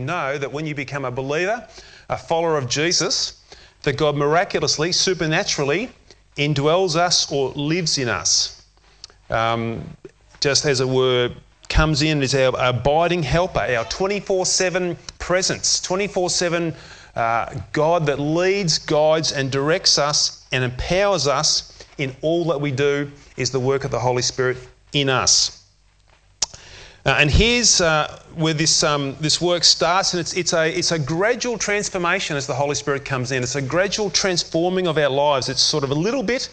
know that when you become a believer, a follower of Jesus, that God miraculously, supernaturally indwells us or lives in us. Um, just as it were, comes in as our abiding helper, our 24 7 presence, 24 7 uh, God that leads, guides, and directs us and empowers us in all that we do is the work of the Holy Spirit in us. Uh, and here's uh, where this, um, this work starts, and it's, it's, a, it's a gradual transformation as the Holy Spirit comes in. It's a gradual transforming of our lives. It's sort of a little bit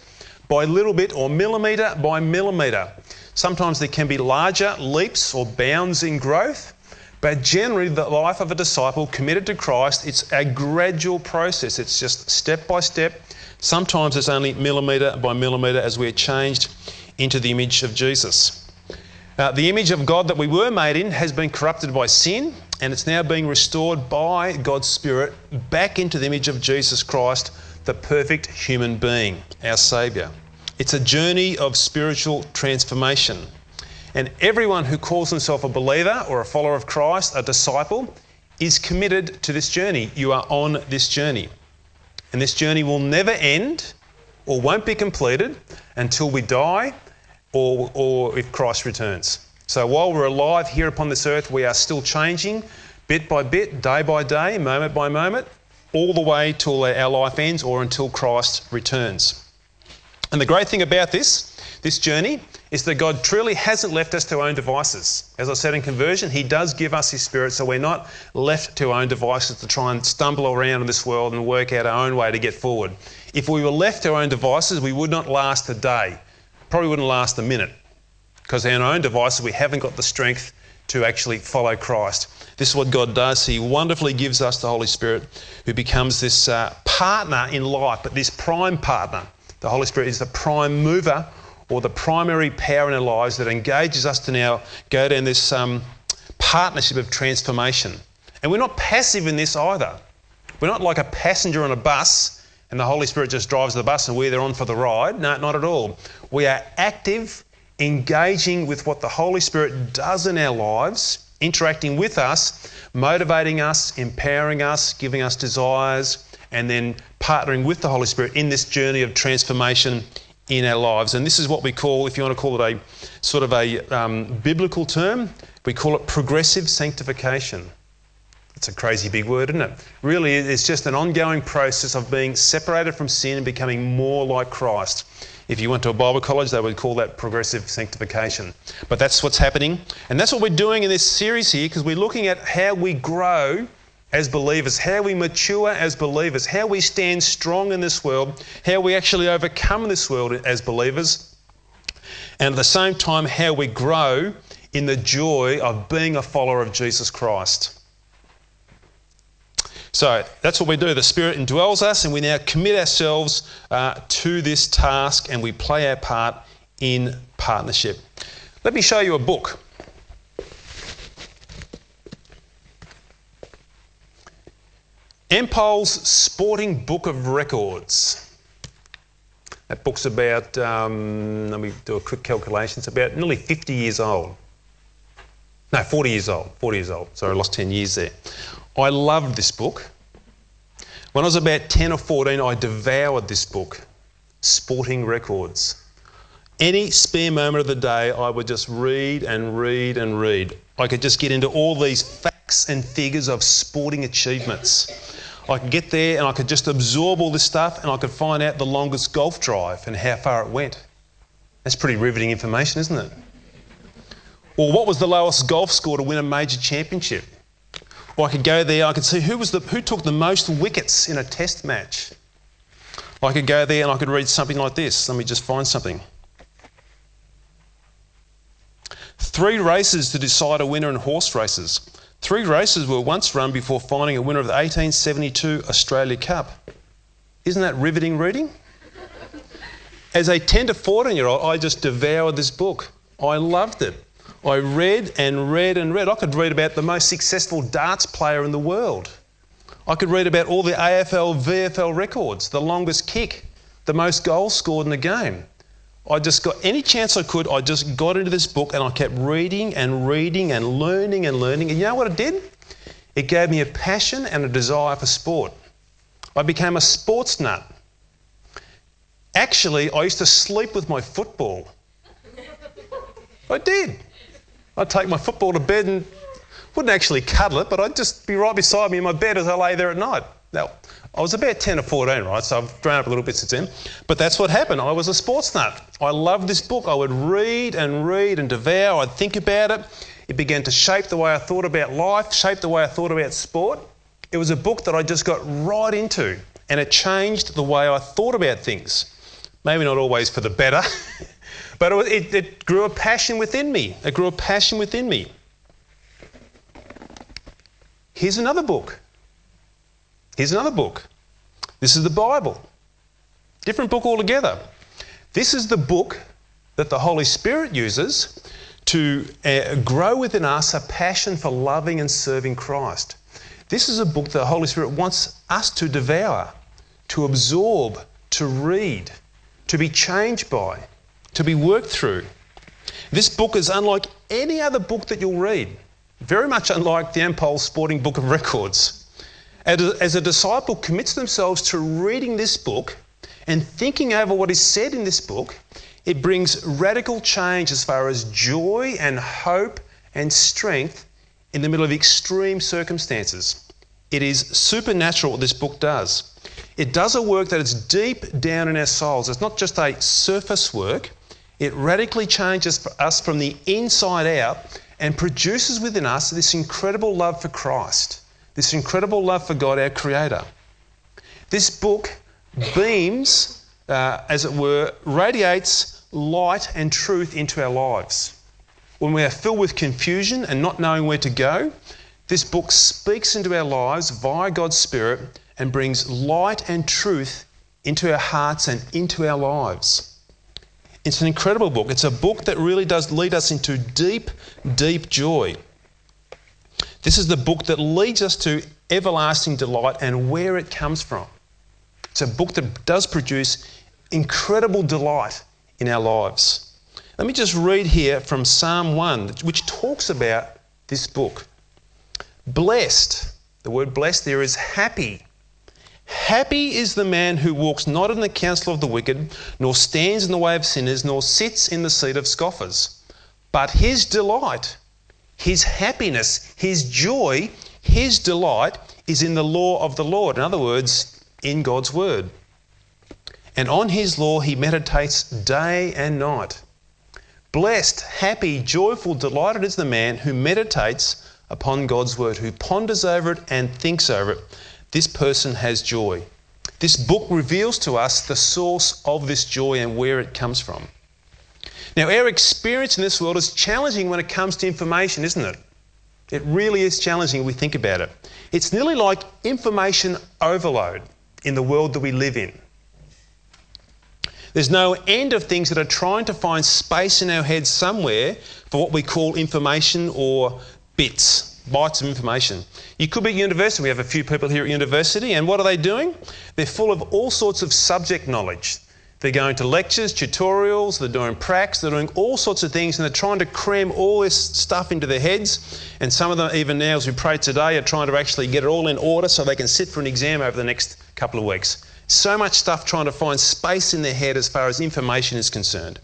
by little bit or millimetre by millimetre. Sometimes there can be larger leaps or bounds in growth, but generally, the life of a disciple committed to Christ, it's a gradual process. It's just step by step. Sometimes it's only millimetre by millimetre as we're changed into the image of Jesus. Uh, the image of God that we were made in has been corrupted by sin, and it's now being restored by God's Spirit back into the image of Jesus Christ, the perfect human being, our Saviour. It's a journey of spiritual transformation. And everyone who calls himself a believer or a follower of Christ, a disciple, is committed to this journey. You are on this journey. And this journey will never end or won't be completed until we die or, or if Christ returns. So while we're alive here upon this earth, we are still changing bit by bit, day by day, moment by moment, all the way till our life ends or until Christ returns. And the great thing about this, this journey, is that God truly hasn't left us to our own devices. As I said in conversion, He does give us His Spirit, so we're not left to our own devices to try and stumble around in this world and work out our own way to get forward. If we were left to our own devices, we would not last a day probably wouldn't last a minute because in our own devices we haven't got the strength to actually follow Christ. This is what God does. He wonderfully gives us the Holy Spirit who becomes this uh, partner in life, but this prime partner. The Holy Spirit is the prime mover or the primary power in our lives that engages us to now go down this um, partnership of transformation. And we're not passive in this either. We're not like a passenger on a bus and the Holy Spirit just drives the bus and we're there on for the ride. No, not at all. We are active, engaging with what the Holy Spirit does in our lives, interacting with us, motivating us, empowering us, giving us desires, and then partnering with the Holy Spirit in this journey of transformation in our lives. And this is what we call, if you want to call it a sort of a um, biblical term, we call it progressive sanctification. It's a crazy big word, isn't it? Really, it's just an ongoing process of being separated from sin and becoming more like Christ. If you went to a Bible college, they would call that progressive sanctification. But that's what's happening. And that's what we're doing in this series here because we're looking at how we grow as believers, how we mature as believers, how we stand strong in this world, how we actually overcome this world as believers, and at the same time, how we grow in the joy of being a follower of Jesus Christ. So that's what we do. The Spirit indwells us, and we now commit ourselves uh, to this task and we play our part in partnership. Let me show you a book. Ampol's Sporting Book of Records. That book's about, um, let me do a quick calculation, it's about nearly 50 years old. No, 40 years old. 40 years old. Sorry, I lost 10 years there. I loved this book. When I was about 10 or 14, I devoured this book, Sporting Records. Any spare moment of the day, I would just read and read and read. I could just get into all these facts and figures of sporting achievements. I could get there and I could just absorb all this stuff and I could find out the longest golf drive and how far it went. That's pretty riveting information, isn't it? Or what was the lowest golf score to win a major championship? Or I could go there, I could see who, was the, who took the most wickets in a test match. I could go there and I could read something like this. Let me just find something. Three races to decide a winner in horse races. Three races were once run before finding a winner of the 1872 Australia Cup. Isn't that riveting reading? As a 10 to 14 year old, I just devoured this book. I loved it. I read and read and read. I could read about the most successful darts player in the world. I could read about all the AFL, VFL records, the longest kick, the most goals scored in a game. I just got any chance I could, I just got into this book and I kept reading and reading and learning and learning. And you know what it did? it gave me a passion and a desire for sport. I became a sports nut. Actually, I used to sleep with my football. I did. I'd take my football to bed and wouldn't actually cuddle it, but I'd just be right beside me in my bed as I lay there at night. Now, I was about 10 or 14, right? So I've grown up a little bit since then. But that's what happened. I was a sports nut. I loved this book. I would read and read and devour. I'd think about it. It began to shape the way I thought about life, shape the way I thought about sport. It was a book that I just got right into, and it changed the way I thought about things. Maybe not always for the better, but it, it, grew a passion within me. It grew a passion within me. Here's another book. Here's another book. This is the Bible. Different book altogether. This is the book that the Holy Spirit uses to uh, grow within us a passion for loving and serving Christ. This is a book that the Holy Spirit wants us to devour, to absorb, to read, to be changed by, to be worked through. This book is unlike any other book that you'll read. Very much unlike the Ampol Sporting Book of Records. As a disciple commits themselves to reading this book and thinking over what is said in this book, it brings radical change as far as joy and hope and strength in the middle of extreme circumstances. It is supernatural what this book does. It does a work that is deep down in our souls. It's not just a surface work, it radically changes us from the inside out and produces within us this incredible love for Christ, this incredible love for God, our Creator. This book beams, uh, as it were, radiates light and truth into our lives. When we are filled with confusion and not knowing where to go, this book speaks into our lives via God's Spirit and brings light and truth into our hearts and into our lives. It's an incredible book. It's a book that really does lead us into deep, deep joy. This is the book that leads us to everlasting delight and where it comes from. It's a book that does produce incredible delight in our lives. Let me just read here from Psalm 1, which talks about this book. Blessed, the word blessed there is happy Happy is the man who walks not in the counsel of the wicked, nor stands in the way of sinners, nor sits in the seat of scoffers. But his delight, his happiness, his joy, his delight is in the law of the Lord. In other words, in God's word. And on his law he meditates day and night. Blessed, happy, joyful, delighted is the man who meditates upon God's word, who ponders over it and thinks over it this person has joy. This book reveals to us the source of this joy and where it comes from. Now, our experience in this world is challenging when it comes to information, isn't it? It really is challenging if we think about it. It's nearly like information overload in the world that we live in. There's no end of things that are trying to find space in our heads somewhere for what we call information or bits bites of information. You could be at university. We have a few people here at university, and what are they doing? They're full of all sorts of subject knowledge. They're going to lectures, tutorials, they're doing pracs, they're doing all sorts of things, and they're trying to cram all this stuff into their heads. And some of them, even now as we pray today, are trying to actually get it all in order so they can sit for an exam over the next couple of weeks. So much stuff trying to find space in their head as far as information is concerned.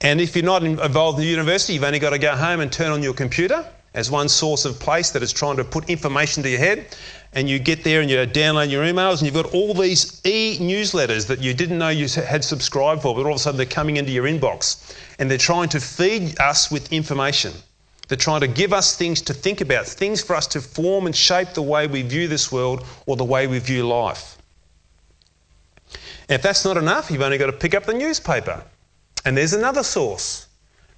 And if you're not involved in the university, you've only got to go home and turn on your computer as one source of place that is trying to put information to your head. And you get there and you download your emails, and you've got all these e newsletters that you didn't know you had subscribed for, but all of a sudden they're coming into your inbox. And they're trying to feed us with information. They're trying to give us things to think about, things for us to form and shape the way we view this world or the way we view life. And if that's not enough, you've only got to pick up the newspaper. And there's another source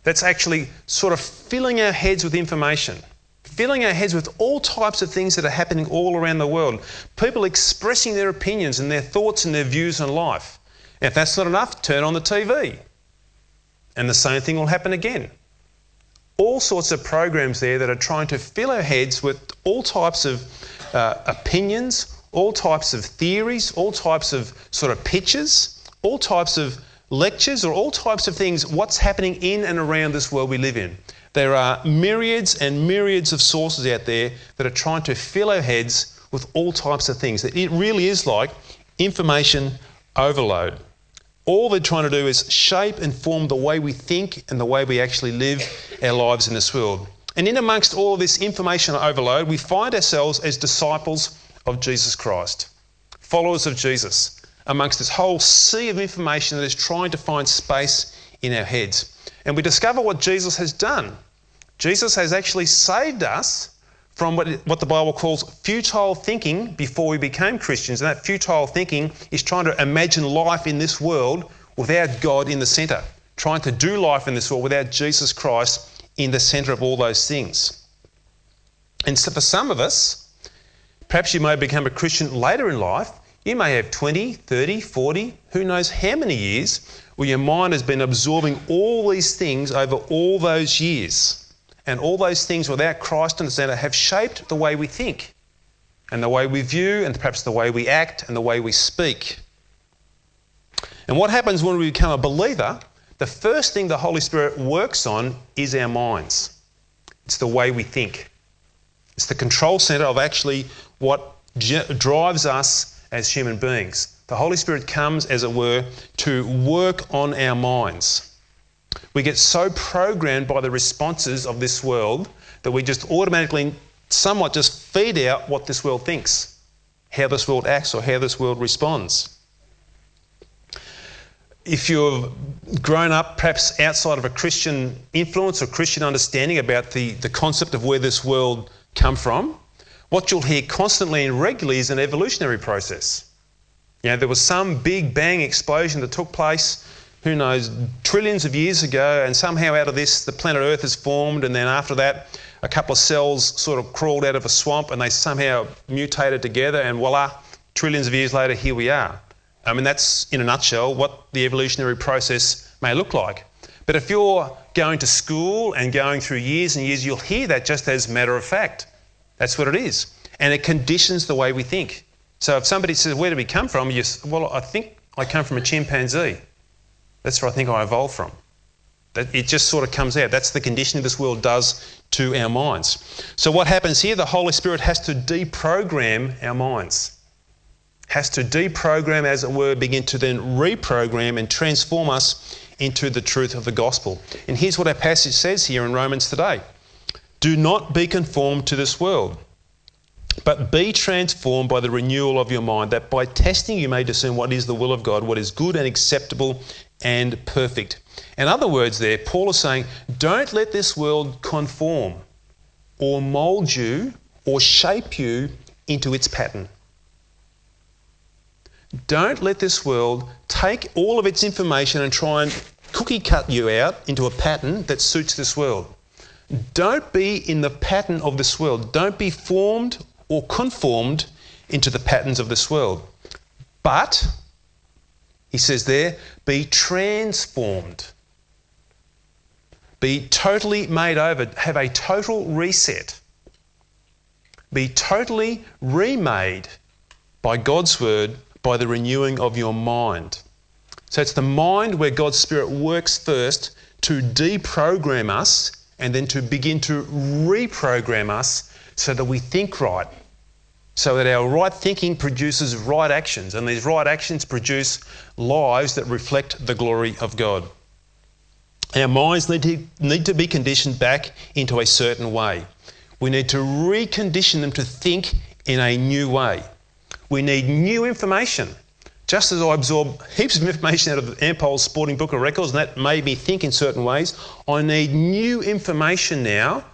that's actually sort of filling our heads with information, filling our heads with all types of things that are happening all around the world. People expressing their opinions and their thoughts and their views on life. And if that's not enough, turn on the TV. And the same thing will happen again. All sorts of programs there that are trying to fill our heads with all types of uh, opinions, all types of theories, all types of sort of pictures, all types of lectures or all types of things, what's happening in and around this world we live in. There are myriads and myriads of sources out there that are trying to fill our heads with all types of things. It really is like information overload. All they're trying to do is shape and form the way we think and the way we actually live our lives in this world. And in amongst all this information overload, we find ourselves as disciples of Jesus Christ, followers of Jesus, amongst this whole sea of information that is trying to find space in our heads. And we discover what Jesus has done. Jesus has actually saved us from what, what the Bible calls futile thinking before we became Christians. And that futile thinking is trying to imagine life in this world without God in the centre, trying to do life in this world without Jesus Christ in the centre of all those things. And so for some of us, perhaps you may become a Christian later in life. You may have 20, 30, 40, who knows how many years, where your mind has been absorbing all these things over all those years. And all those things without Christ in the centre have shaped the way we think, and the way we view, and perhaps the way we act, and the way we speak. And what happens when we become a believer? The first thing the Holy Spirit works on is our minds. It's the way we think. It's the control centre of actually what drives us as human beings. The Holy Spirit comes, as it were, to work on our minds. We get so programmed by the responses of this world that we just automatically, somewhat just feed out what this world thinks, how this world acts, or how this world responds. If you've grown up perhaps outside of a Christian influence or Christian understanding about the, the concept of where this world come from, what you'll hear constantly and regularly is an evolutionary process. You know, there was some big bang explosion that took place who knows, trillions of years ago, and somehow out of this, the planet Earth has formed, and then after that, a couple of cells sort of crawled out of a swamp and they somehow mutated together, and voila, trillions of years later, here we are. I mean, that's in a nutshell what the evolutionary process may look like. But if you're going to school and going through years and years, you'll hear that just as matter of fact. That's what it is. And it conditions the way we think. So if somebody says, Where do we come from? You Well, I think I come from a chimpanzee. That's where I think I evolved from. That it just sort of comes out. That's the conditioning this world does to our minds. So what happens here? The Holy Spirit has to deprogram our minds. Has to deprogram, as it were, begin to then reprogram and transform us into the truth of the gospel. And here's what our passage says here in Romans today Do not be conformed to this world, but be transformed by the renewal of your mind, that by testing you may discern what is the will of God, what is good and acceptable and perfect. In other words, there, Paul is saying, don't let this world conform or mould you or shape you into its pattern. Don't let this world take all of its information and try and cookie cut you out into a pattern that suits this world. Don't be in the pattern of this world. Don't be formed or conformed into the patterns of this world. But he says there, be transformed. Be totally made over. Have a total reset. Be totally remade by God's word by the renewing of your mind. So it's the mind where God's Spirit works first to deprogram us and then to begin to reprogram us so that we think right, so that our right thinking produces right actions, and these right actions produce lives that reflect the glory of God. Our minds need to, need to be conditioned back into a certain way. We need to recondition them to think in a new way. We need new information. Just as I absorb heaps of information out of Ampol's Sporting Book of Records, and that made me think in certain ways, I need new information now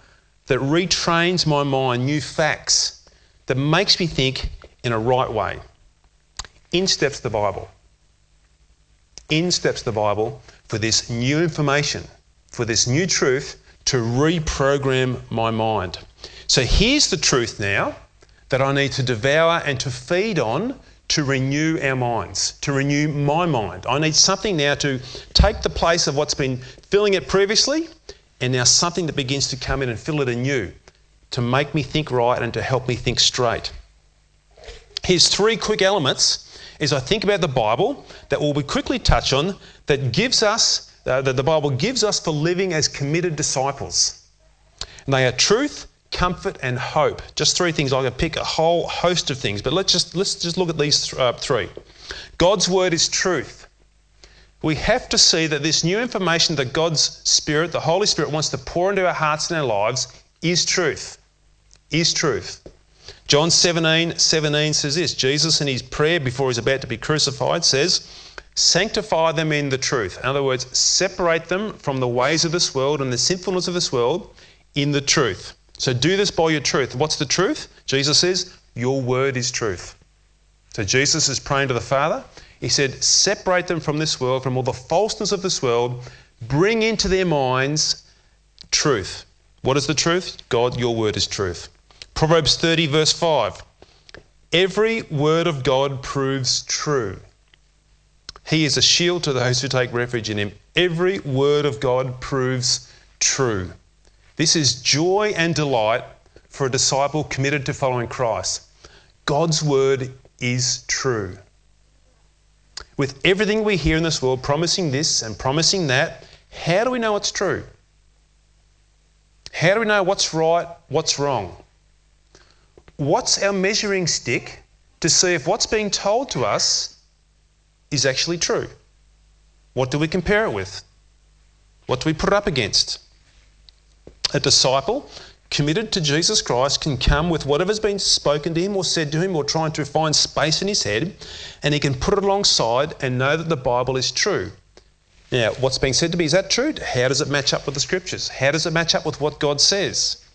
that retrains my mind, new facts that makes me think in a right way. In steps the Bible. In steps the Bible for this new information, for this new truth to reprogram my mind. So here's the truth now that I need to devour and to feed on to renew our minds, to renew my mind. I need something now to take the place of what's been filling it previously, and now something that begins to come in and fill it anew to make me think right and to help me think straight. Here's three quick elements as I think about the Bible that we'll be quickly touch on that gives us, uh, that the Bible gives us for living as committed disciples. And they are truth, comfort, and hope. Just three things. I could pick a whole host of things, but let's just let's just look at these th- uh, three. God's word is truth. We have to see that this new information that God's Spirit, the Holy Spirit, wants to pour into our hearts and our lives is truth. Is truth. John 17, 17 says this Jesus, in his prayer before he's about to be crucified, says, Sanctify them in the truth. In other words, separate them from the ways of this world and the sinfulness of this world in the truth. So do this by your truth. What's the truth? Jesus says, Your word is truth. So Jesus is praying to the Father. He said, Separate them from this world, from all the falseness of this world, bring into their minds truth. What is the truth? God, your word is truth. Proverbs 30, verse 5. Every word of God proves true. He is a shield to those who take refuge in him. Every word of God proves true. This is joy and delight for a disciple committed to following Christ. God's word is true. With everything we hear in this world promising this and promising that, how do we know it's true? How do we know what's right, what's wrong? What's our measuring stick to see if what's being told to us is actually true? What do we compare it with? What do we put it up against? A disciple committed to Jesus Christ can come with whatever's been spoken to him or said to him or trying to find space in his head and he can put it alongside and know that the Bible is true. Now, what's being said to me, is that true? How does it match up with the scriptures? How does it match up with what God says?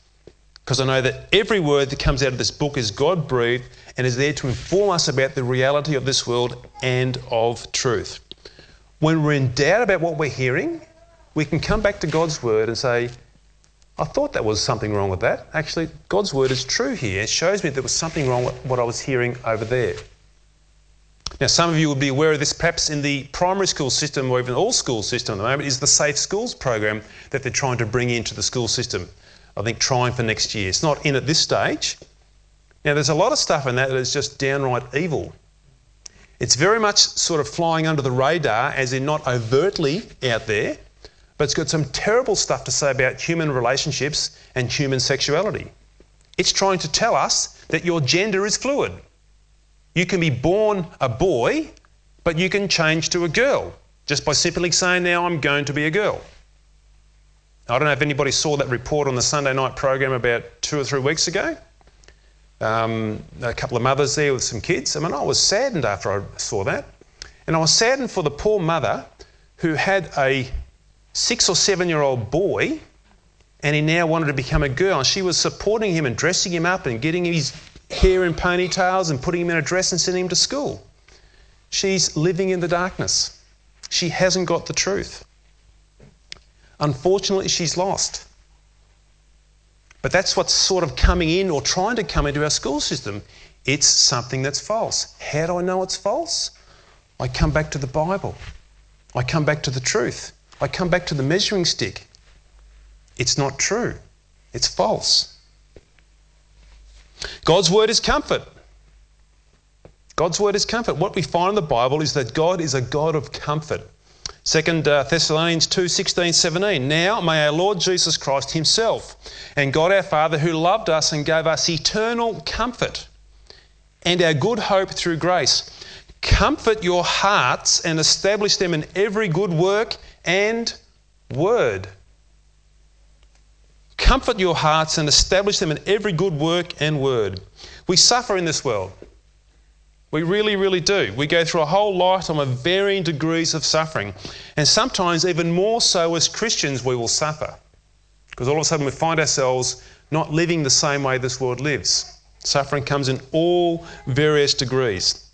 Because I know that every word that comes out of this book is God breathed and is there to inform us about the reality of this world and of truth. When we're in doubt about what we're hearing, we can come back to God's word and say, I thought that was something wrong with that. Actually, God's word is true here. It shows me there was something wrong with what I was hearing over there. Now, some of you will be aware of this perhaps in the primary school system or even all school system at the moment is the Safe Schools program that they're trying to bring into the school system. I think trying for next year. It's not in at this stage. Now, there's a lot of stuff in that that is just downright evil. It's very much sort of flying under the radar, as in not overtly out there, but it's got some terrible stuff to say about human relationships and human sexuality. It's trying to tell us that your gender is fluid. You can be born a boy, but you can change to a girl just by simply saying, Now I'm going to be a girl. I don't know if anybody saw that report on the Sunday night program about two or three weeks ago. Um, a couple of mothers there with some kids. I mean, I was saddened after I saw that. And I was saddened for the poor mother who had a six or seven year old boy and he now wanted to become a girl. And she was supporting him and dressing him up and getting his hair in ponytails and putting him in a dress and sending him to school. She's living in the darkness. She hasn't got the truth. Unfortunately, she's lost. But that's what's sort of coming in or trying to come into our school system. It's something that's false. How do I know it's false? I come back to the Bible. I come back to the truth. I come back to the measuring stick. It's not true, it's false. God's word is comfort. God's word is comfort. What we find in the Bible is that God is a God of comfort. 2 uh, Thessalonians 2 16, 17. Now may our Lord Jesus Christ Himself and God our Father, who loved us and gave us eternal comfort and our good hope through grace, comfort your hearts and establish them in every good work and word. Comfort your hearts and establish them in every good work and word. We suffer in this world. We really, really do. We go through a whole lifetime of varying degrees of suffering. And sometimes, even more so as Christians, we will suffer. Because all of a sudden we find ourselves not living the same way this world lives. Suffering comes in all various degrees.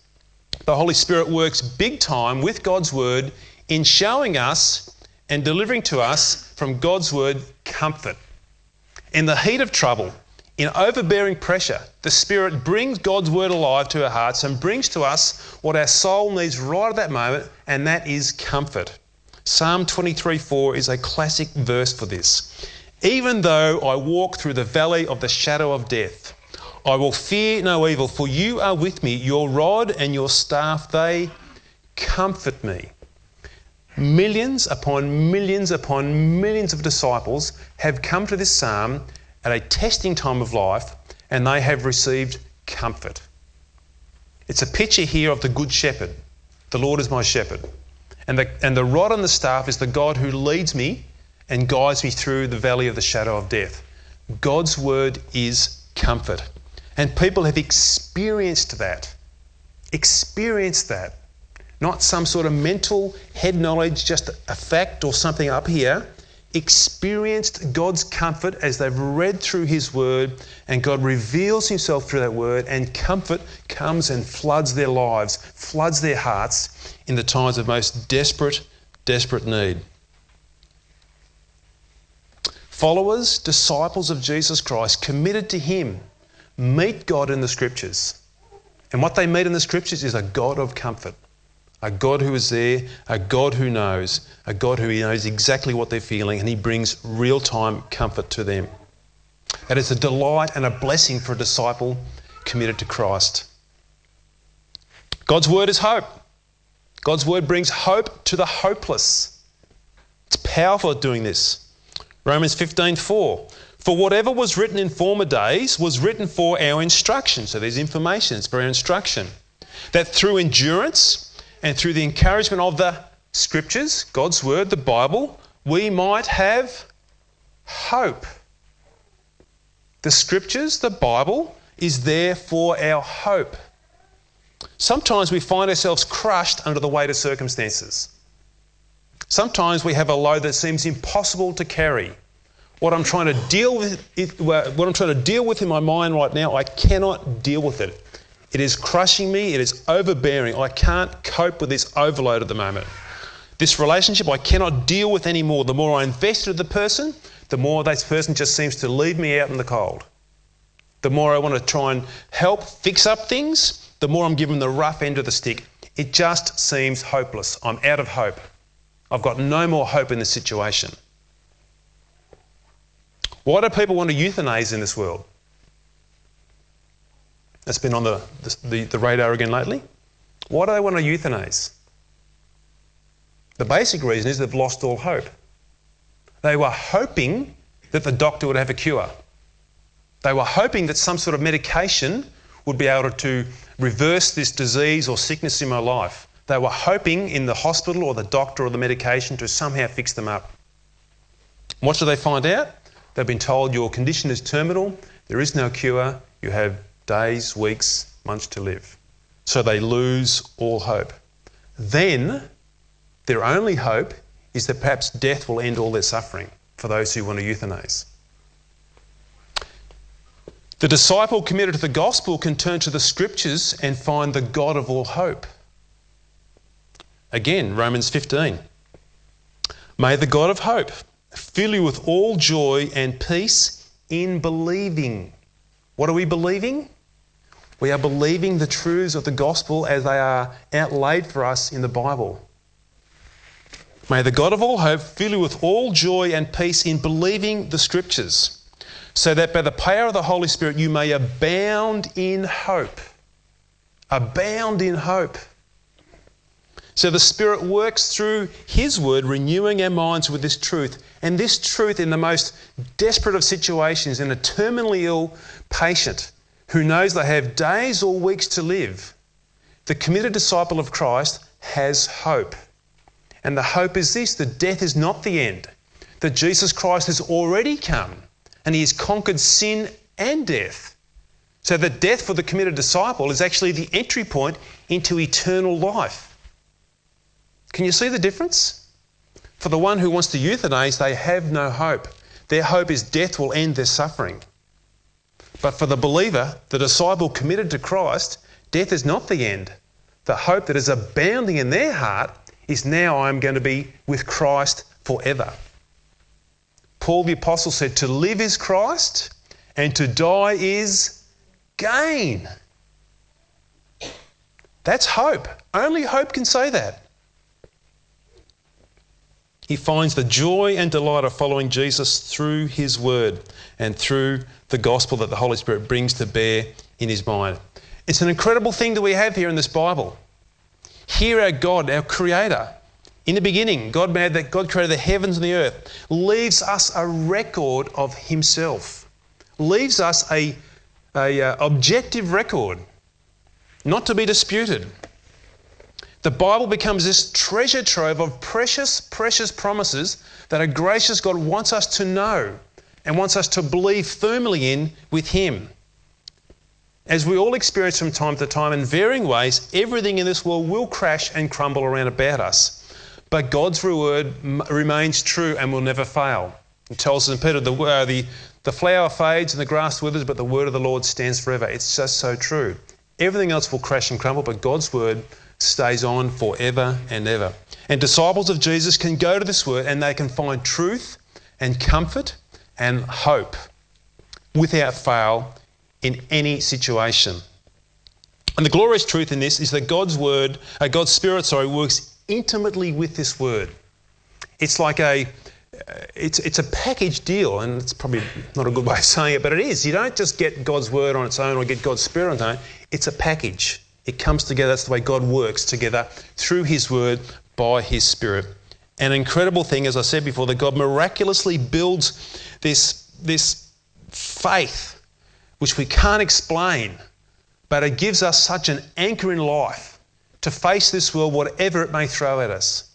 The Holy Spirit works big time with God's Word in showing us and delivering to us from God's word comfort. In the heat of trouble, in overbearing pressure, the Spirit brings God's word alive to our hearts and brings to us what our soul needs right at that moment, and that is comfort. Psalm 23 4 is a classic verse for this. Even though I walk through the valley of the shadow of death, I will fear no evil, for you are with me. Your rod and your staff, they comfort me. Millions upon millions upon millions of disciples have come to this psalm at a testing time of life and they have received comfort. It's a picture here of the Good Shepherd. The Lord is my shepherd. And the, and the rod and the staff is the God who leads me and guides me through the valley of the shadow of death. God's word is comfort. And people have experienced that. Experienced that. Not some sort of mental head knowledge, just a fact or something up here. Experienced God's comfort as they've read through His Word, and God reveals Himself through that Word, and comfort comes and floods their lives, floods their hearts in the times of most desperate, desperate need. Followers, disciples of Jesus Christ, committed to Him, meet God in the Scriptures. And what they meet in the Scriptures is a God of comfort, a God who is there, a God who knows, a God who knows exactly what they're feeling, and He brings real time comfort to them. And it's a delight and a blessing for a disciple committed to Christ. God's Word is hope. God's Word brings hope to the hopeless. It's powerful at doing this. Romans 15:4. For whatever was written in former days was written for our instruction. So there's information, it's for our instruction. That through endurance and through the encouragement of the scriptures, God's word, the Bible, we might have hope. The scriptures, the Bible, is there for our hope. Sometimes we find ourselves crushed under the weight of circumstances. Sometimes we have a load that seems impossible to carry. What I'm trying to deal with, what I'm trying to deal with in my mind right now, I cannot deal with it. It is crushing me. It is overbearing. I can't cope with this overload at the moment. This relationship I cannot deal with anymore. The more I invest in the person, the more this person just seems to leave me out in the cold. The more I want to try and help fix up things, the more I'm given the rough end of the stick. It just seems hopeless. I'm out of hope. I've got no more hope in the situation. Why do people want to euthanize in this world? That's been on the, the, the radar again lately. Why do they want to euthanize? The basic reason is they've lost all hope. They were hoping that the doctor would have a cure. They were hoping that some sort of medication would be able to reverse this disease or sickness in my life. They were hoping in the hospital or the doctor or the medication to somehow fix them up. What do they find out? They've been told your condition is terminal, there is no cure, you have days, weeks, months to live. So they lose all hope. Then their only hope is that perhaps death will end all their suffering for those who want to euthanize. The disciple committed to the gospel can turn to the scriptures and find the God of all hope. Again, Romans 15. May the God of hope fill you with all joy and peace in believing. What are we believing? We are believing the truths of the gospel as they are outlaid for us in the Bible. May the God of all hope fill you with all joy and peace in believing the scriptures, so that by the power of the Holy Spirit you may abound in hope. Abound in hope. So the Spirit works through His Word, renewing our minds with this truth. And this truth, in the most desperate of situations, in a terminally ill patient who knows they have days or weeks to live, the committed disciple of Christ has hope. And the hope is this that death is not the end, that Jesus Christ has already come and He has conquered sin and death. So that death for the committed disciple is actually the entry point into eternal life. Can you see the difference? For the one who wants to euthanize, they have no hope. Their hope is death will end their suffering. But for the believer, the disciple committed to Christ, death is not the end. The hope that is abounding in their heart is now I'm going to be with Christ forever. Paul the Apostle said, To live is Christ, and to die is gain. That's hope. Only hope can say that. He finds the joy and delight of following Jesus through his word and through the gospel that the Holy Spirit brings to bear in his mind. It's an incredible thing that we have here in this Bible. Here, our God, our Creator, in the beginning, God made that God created the heavens and the earth, leaves us a record of Himself. leaves us a, a uh, objective record, not to be disputed. The Bible becomes this treasure trove of precious, precious promises that a gracious God wants us to know and wants us to believe firmly in with Him. As we all experience from time to time in varying ways, everything in this world will crash and crumble around about us. But God's word remains true and will never fail. It tells us in Peter, the, uh, the, the flower fades and the grass withers, but the word of the Lord stands forever. It's just so true. Everything else will crash and crumble, but God's word stays on forever and ever. And disciples of Jesus can go to this word and they can find truth and comfort and hope without fail in any situation. And the glorious truth in this is that God's word, uh, God's spirit, sorry, works intimately with this word. It's like a uh, it's, it's a package deal, and it's probably not a good way of saying it, but it is. You don't just get God's word on its own or get God's spirit on its own. It's a package. It comes together. That's the way God works together through His word by His spirit. An incredible thing, as I said before, that God miraculously builds this, this faith which we can't explain, but it gives us such an anchor in life to face this world, whatever it may throw at us.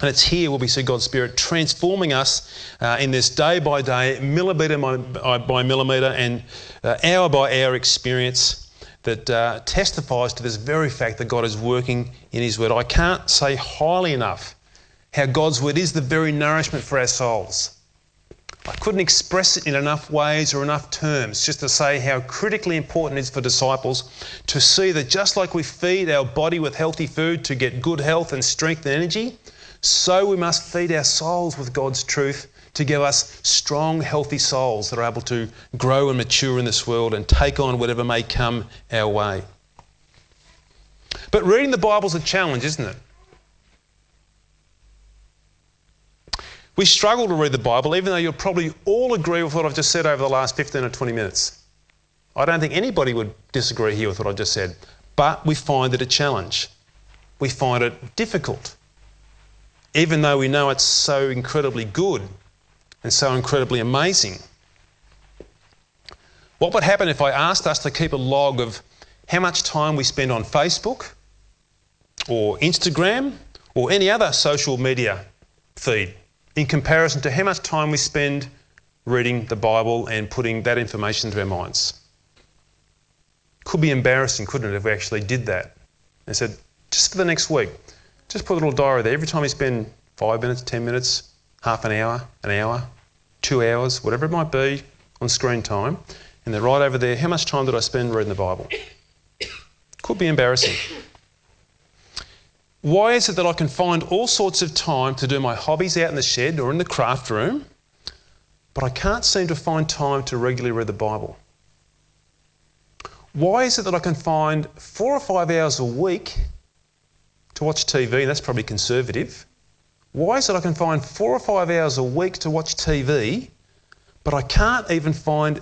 And it's here where we see God's Spirit transforming us uh, in this day by day, millimetre by, by millimetre, and uh, hour by hour experience that uh, testifies to this very fact that God is working in His Word. I can't say highly enough how God's Word is the very nourishment for our souls. I couldn't express it in enough ways or enough terms just to say how critically important it is for disciples to see that just like we feed our body with healthy food to get good health and strength and energy, so we must feed our souls with God's truth to give us strong, healthy souls that are able to grow and mature in this world and take on whatever may come our way. But reading the Bible is a challenge, isn't it? We struggle to read the Bible, even though you'll probably all agree with what I've just said over the last 15 or 20 minutes. I don't think anybody would disagree here with what I've just said, but we find it a challenge. We find it difficult, even though we know it's so incredibly good and so incredibly amazing. What would happen if I asked us to keep a log of how much time we spend on Facebook or Instagram or any other social media feed? in comparison to how much time we spend reading the Bible and putting that information into our minds. Could be embarrassing, couldn't it, if we actually did that? And said, just for the next week, just put a little diary there. Every time you spend five minutes, ten minutes, half an hour, an hour, two hours, whatever it might be on screen time, and they're right over there, how much time did I spend reading the Bible? Could be embarrassing. Why is it that I can find all sorts of time to do my hobbies out in the shed or in the craft room, but I can't seem to find time to regularly read the Bible? Why is it that I can find four or five hours a week to watch TV? That's probably conservative. Why is it I can find four or five hours a week to watch TV, but I can't even find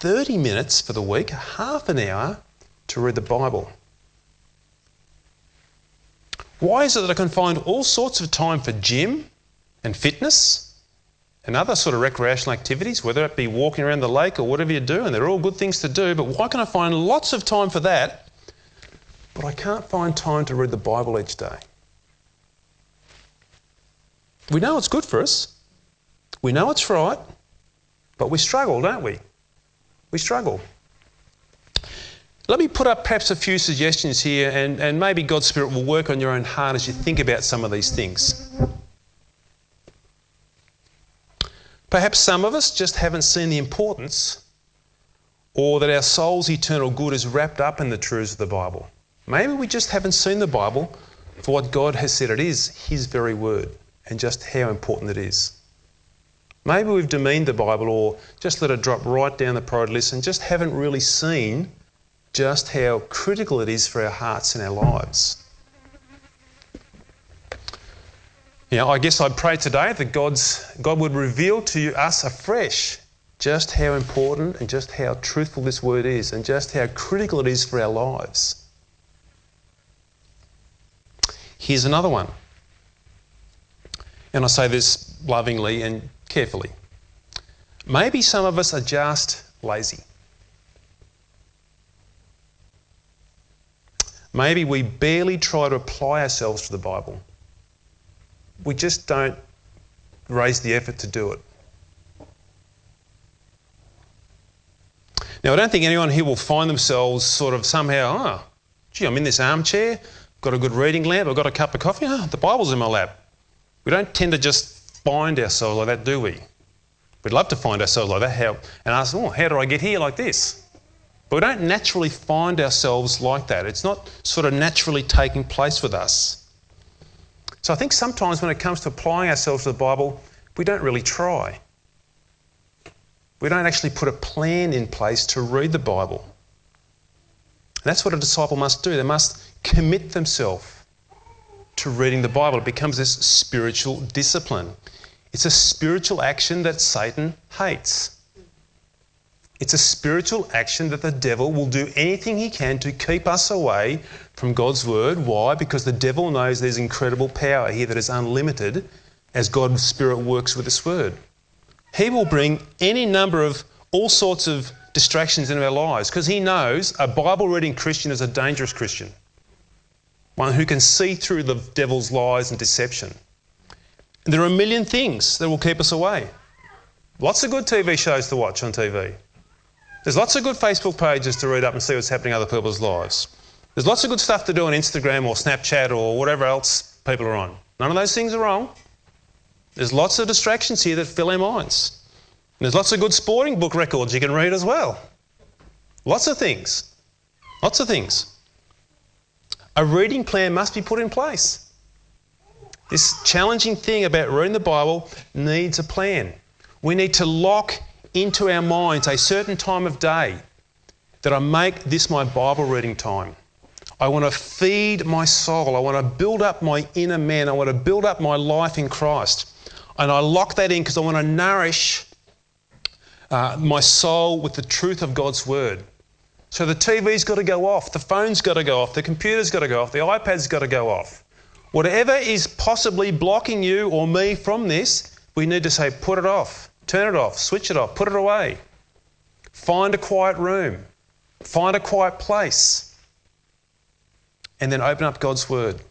30 minutes for the week, half an hour, to read the Bible? Why is it that I can find all sorts of time for gym and fitness and other sort of recreational activities, whether it be walking around the lake or whatever you do, and they're all good things to do, but why can I find lots of time for that, but I can't find time to read the Bible each day? We know it's good for us. We know it's right, but we struggle, don't we? We struggle. Let me put up perhaps a few suggestions here, and, and maybe God's Spirit will work on your own heart as you think about some of these things. Perhaps some of us just haven't seen the importance or that our soul's eternal good is wrapped up in the truths of the Bible. Maybe we just haven't seen the Bible for what God has said it is, His very word, and just how important it is. Maybe we've demeaned the Bible or just let it drop right down the priority list and just haven't really seen just how critical it is for our hearts and our lives. You know, I guess I'd pray today that God's, God would reveal to you, us afresh just how important and just how truthful this word is and just how critical it is for our lives. Here's another one. And I say this lovingly and carefully. Maybe some of us are just lazy. Maybe we barely try to apply ourselves to the Bible. We just don't raise the effort to do it. Now, I don't think anyone here will find themselves sort of somehow, oh, gee, I'm in this armchair, got a good reading lamp, I've got a cup of coffee, oh, the Bible's in my lap. We don't tend to just find ourselves like that, do we? We'd love to find ourselves like that how, and ask, oh, how do I get here like this? But we don't naturally find ourselves like that. It's not sort of naturally taking place with us. So I think sometimes when it comes to applying ourselves to the Bible, we don't really try. We don't actually put a plan in place to read the Bible. And that's what a disciple must do. They must commit themselves to reading the Bible. It becomes this spiritual discipline. It's a spiritual action that Satan hates. It's a spiritual action that the devil will do anything he can to keep us away from God's word. Why? Because the devil knows there's incredible power here that is unlimited as God's Spirit works with this word. He will bring any number of all sorts of distractions into our lives because he knows a Bible reading Christian is a dangerous Christian, one who can see through the devil's lies and deception. There are a million things that will keep us away. Lots of good TV shows to watch on TV. There's lots of good Facebook pages to read up and see what's happening in other people's lives. There's lots of good stuff to do on Instagram or Snapchat or whatever else people are on. None of those things are wrong. There's lots of distractions here that fill our minds. And there's lots of good sporting book records you can read as well. Lots of things. Lots of things. A reading plan must be put in place. This challenging thing about reading the Bible needs a plan. We need to lock into our minds a certain time of day that I make this my Bible reading time. I want to feed my soul. I want to build up my inner man. I want to build up my life in Christ. And I lock that in because I want to nourish uh, my soul with the truth of God's word. So the TV's got to go off, the phone's got to go off, the computer's got to go off, the iPad's got to go off. Whatever is possibly blocking you or me from this, we need to say, put it off, turn it off, switch it off, put it away. Find a quiet room, find a quiet place, and then open up God's Word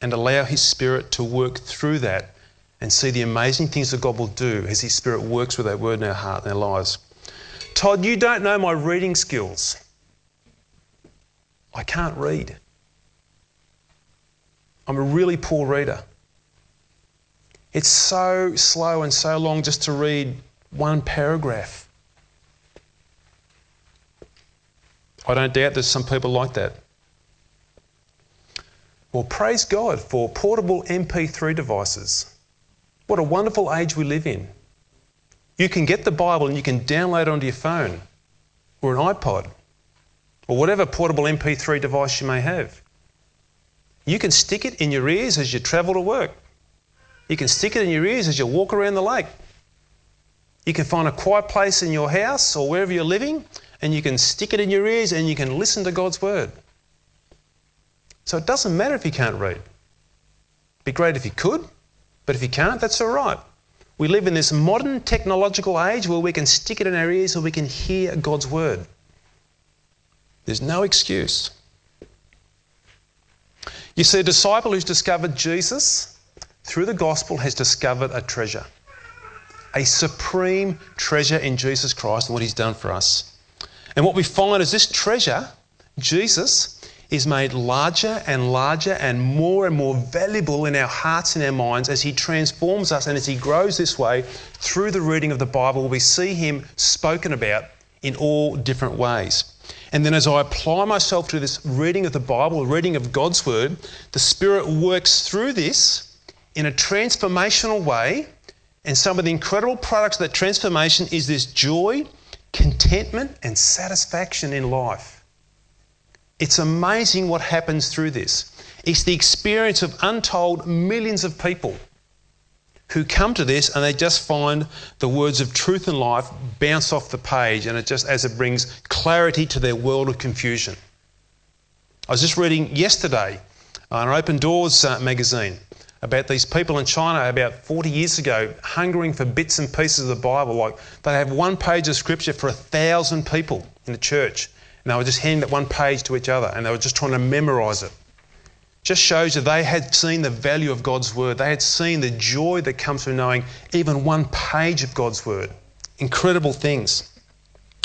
and allow His Spirit to work through that and see the amazing things that God will do as His Spirit works with that Word in our heart and our lives. Todd, you don't know my reading skills. I can't read. I'm a really poor reader. It's so slow and so long just to read one paragraph. I don't doubt there's some people like that. Well, praise God for portable MP3 devices. What a wonderful age we live in. You can get the Bible and you can download it onto your phone or an iPod or whatever portable MP3 device you may have. You can stick it in your ears as you travel to work. You can stick it in your ears as you walk around the lake. You can find a quiet place in your house or wherever you're living and you can stick it in your ears and you can listen to God's word. So it doesn't matter if you can't read. It'd be great if you could, but if you can't, that's all right. We live in this modern technological age where we can stick it in our ears or we can hear God's word. There's no excuse. You see, a disciple who's discovered Jesus through the gospel has discovered a treasure, a supreme treasure in Jesus Christ and what he's done for us. And what we find is this treasure, Jesus, is made larger and larger and more and more valuable in our hearts and our minds as he transforms us and as he grows this way through the reading of the Bible. We see him spoken about in all different ways. And then as I apply myself to this reading of the Bible, reading of God's Word, the Spirit works through this in a transformational way. And some of the incredible products of that transformation is this joy, contentment, and satisfaction in life. It's amazing what happens through this. It's the experience of untold millions of people who come to this and they just find the words of truth and life bounce off the page and it just as it brings clarity to their world of confusion. I was just reading yesterday on Open Doors uh, magazine about these people in China about 40 years ago hungering for bits and pieces of the Bible. Like they have one page of scripture for a thousand people in the church. And they were just handing that one page to each other and they were just trying to memorize it. Just shows that they had seen the value of God's word. They had seen the joy that comes from knowing even one page of God's word. Incredible things.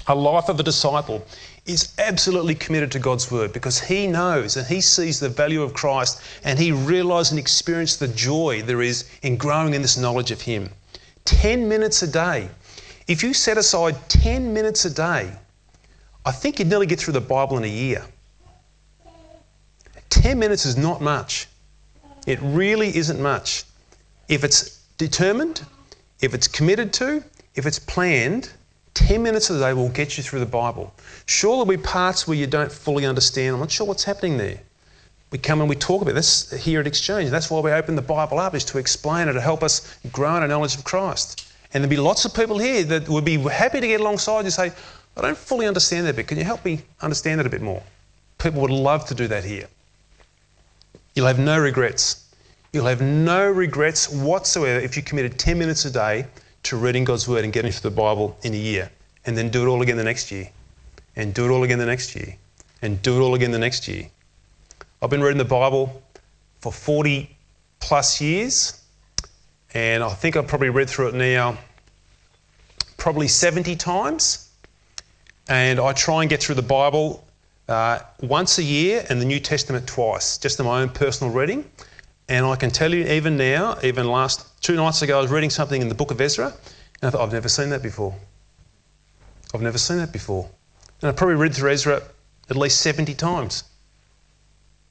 A life of a disciple is absolutely committed to God's word because he knows and he sees the value of Christ and he realizes and experiences the joy there is in growing in this knowledge of him. 10 minutes a day. If you set aside 10 minutes a day, I think you'd nearly get through the Bible in a year. 10 minutes is not much. It really isn't much. If it's determined, if it's committed to, if it's planned, 10 minutes a day will get you through the Bible. Sure, there'll be parts where you don't fully understand. I'm not sure what's happening there. We come and we talk about this here at Exchange. That's why we open the Bible up, is to explain it, to help us grow in our knowledge of Christ. And there'll be lots of people here that would be happy to get alongside you and say, I don't fully understand that bit. Can you help me understand it a bit more? People would love to do that here. You'll have no regrets. You'll have no regrets whatsoever if you committed 10 minutes a day to reading God's Word and getting through the Bible in a year, and then do it all again the next year, and do it all again the next year, and do it all again the next year. I've been reading the Bible for 40 plus years, and I think I've probably read through it now probably 70 times. And I try and get through the Bible uh, once a year and the New Testament twice, just in my own personal reading. And I can tell you, even now, even last two nights ago, I was reading something in the book of Ezra, and I thought, I've never seen that before. I've never seen that before. And I probably read through Ezra at least 70 times.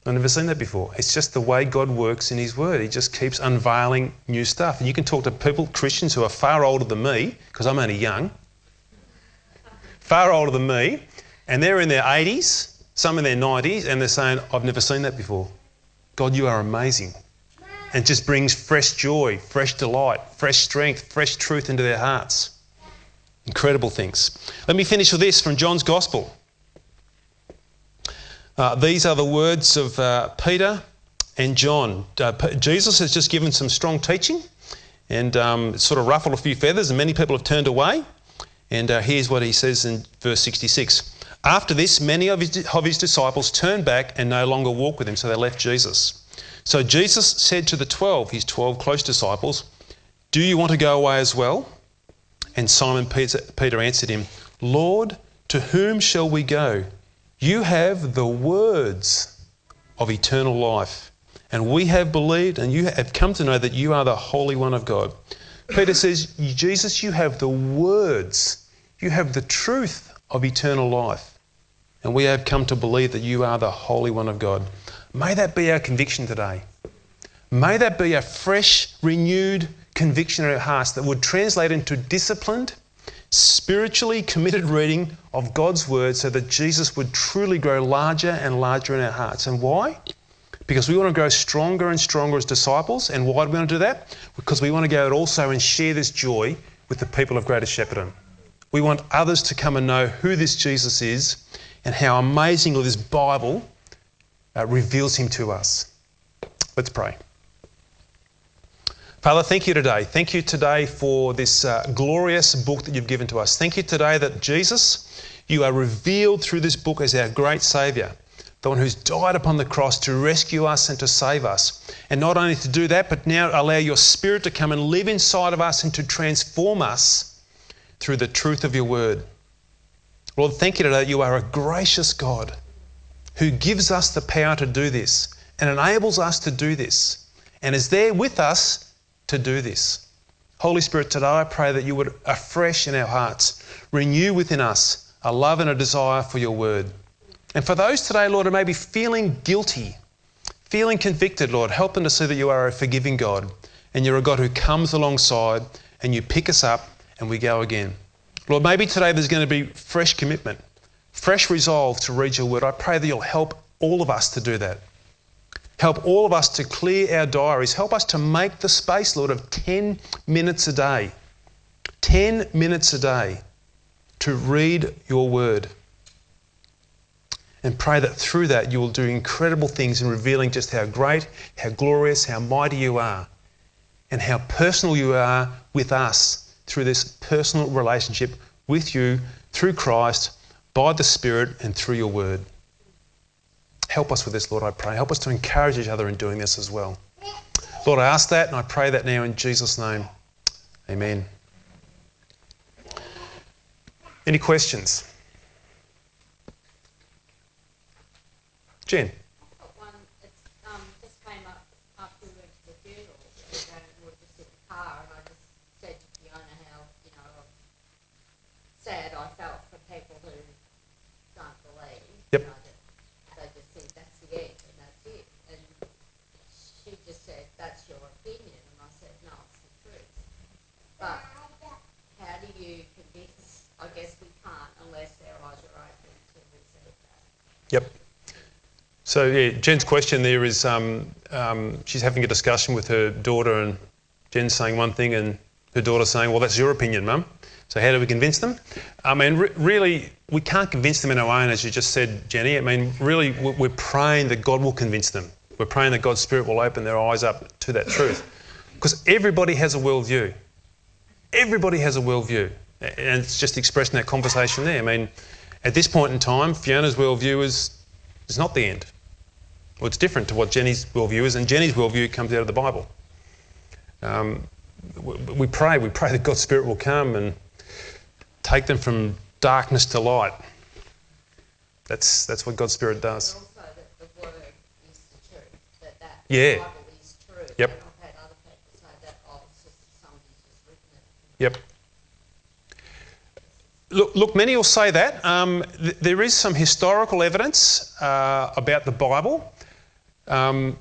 I've never seen that before. It's just the way God works in His Word. He just keeps unveiling new stuff. And you can talk to people, Christians who are far older than me, because I'm only young, far older than me, and they're in their 80s, some in their 90s, and they're saying, I've never seen that before. God, you are amazing. And just brings fresh joy, fresh delight, fresh strength, fresh truth into their hearts. Incredible things. Let me finish with this from John's Gospel. Uh, these are the words of uh, Peter and John. Uh, Jesus has just given some strong teaching and um, sort of ruffled a few feathers, and many people have turned away. And uh, here's what he says in verse 66 after this, many of his, of his disciples turned back and no longer walked with him, so they left Jesus. So Jesus said to the twelve, his twelve close disciples, Do you want to go away as well? And Simon Peter, Peter answered him, Lord, to whom shall we go? You have the words of eternal life. And we have believed and you have come to know that you are the Holy One of God. Peter says, Jesus, you have the words, you have the truth of eternal life. And we have come to believe that you are the Holy One of God. May that be our conviction today. May that be a fresh, renewed conviction in our hearts that would translate into disciplined, spiritually committed reading of God's Word so that Jesus would truly grow larger and larger in our hearts. And why? Because we want to grow stronger and stronger as disciples. And why do we want to do that? Because we want to go out also and share this joy with the people of Greater Shepparton. We want others to come and know who this Jesus is and how amazingly this Bible uh, reveals him to us. Let's pray. Father, thank you today. Thank you today for this uh, glorious book that you've given to us. Thank you today that Jesus, you are revealed through this book as our great Saviour, the one who's died upon the cross to rescue us and to save us. And not only to do that, but now allow your Spirit to come and live inside of us and to transform us through the truth of your word. Lord, thank you today that you are a gracious God who gives us the power to do this and enables us to do this and is there with us to do this. Holy Spirit, today I pray that you would afresh in our hearts, renew within us a love and a desire for your word. And for those today, Lord, who may be feeling guilty, feeling convicted, Lord, help them to see that you are a forgiving God and you're a God who comes alongside and you pick us up and we go again. Lord, maybe today there's going to be fresh commitment, fresh resolve to read your word. I pray that you'll help all of us to do that. Help all of us to clear our diaries. Help us to make the space, Lord, of 10 minutes a day. 10 minutes a day to read your word. And pray that through that you will do incredible things in revealing just how great, how glorious, how mighty you are, and how personal you are with us through this personal relationship with you through Christ, by the Spirit, and through your word. Help us with this, Lord, I pray. Help us to encourage each other in doing this as well. Lord, I ask that and I pray that now in Jesus' name. Amen. Any questions? Jen. One, it's, um, just came up after we went to the funeral, the other day, and we were just in the car, and I just said to Fiona how, you know, sad I felt for people who don't believe. Yep. You know, that they just think that's the end and that's it. And she just said, that's your opinion, and I said, no, it's the truth. But how do you convince, I guess we can't unless their eyes are open to receive that. Yep. So yeah, Jen's question there is um, um, she's having a discussion with her daughter, and Jen's saying one thing, and her daughter saying, "Well, that's your opinion, Mum." So how do we convince them? I mean, re- really, we can't convince them in our own, as you just said, Jenny. I mean, really, we- we're praying that God will convince them. We're praying that God's Spirit will open their eyes up to that truth, because everybody has a worldview. Everybody has a worldview, and it's just expressed in that conversation there. I mean, at this point in time, Fiona's worldview is is not the end. Well, it's different to what Jenny's worldview is, and Jenny's worldview comes out of the Bible. Um, we, we pray, we pray that God's Spirit will come and take them from darkness to light. That's, that's what God's Spirit does. And also that the word is the truth, that that Yeah. Bible is true. Yep. And I've had other people say that, oh, it's just somebody's just written it. Yep. Look, look many will say that. Um, th- there is some historical evidence uh, about the Bible. Um,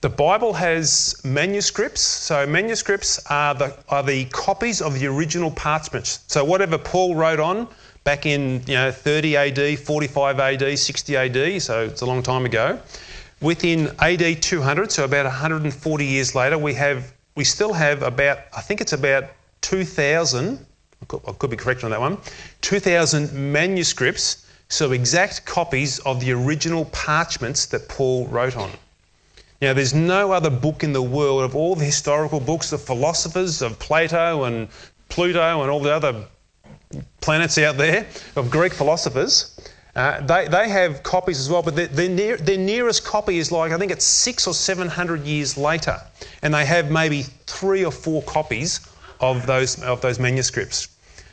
the Bible has manuscripts. So manuscripts are the are the copies of the original parchments. So whatever Paul wrote on back in you know 30 AD, 45 AD, 60 AD. So it's a long time ago. Within AD 200, so about 140 years later, we have we still have about I think it's about 2,000. I could, I could be correct on that one. 2,000 manuscripts, so exact copies of the original parchments that Paul wrote on. Now, there's no other book in the world of all the historical books of philosophers, of Plato and Pluto and all the other planets out there, of Greek philosophers. Uh, they, they have copies as well, but their, their, near, their nearest copy is like, I think it's six or seven hundred years later. And they have maybe three or four copies of those, of those manuscripts.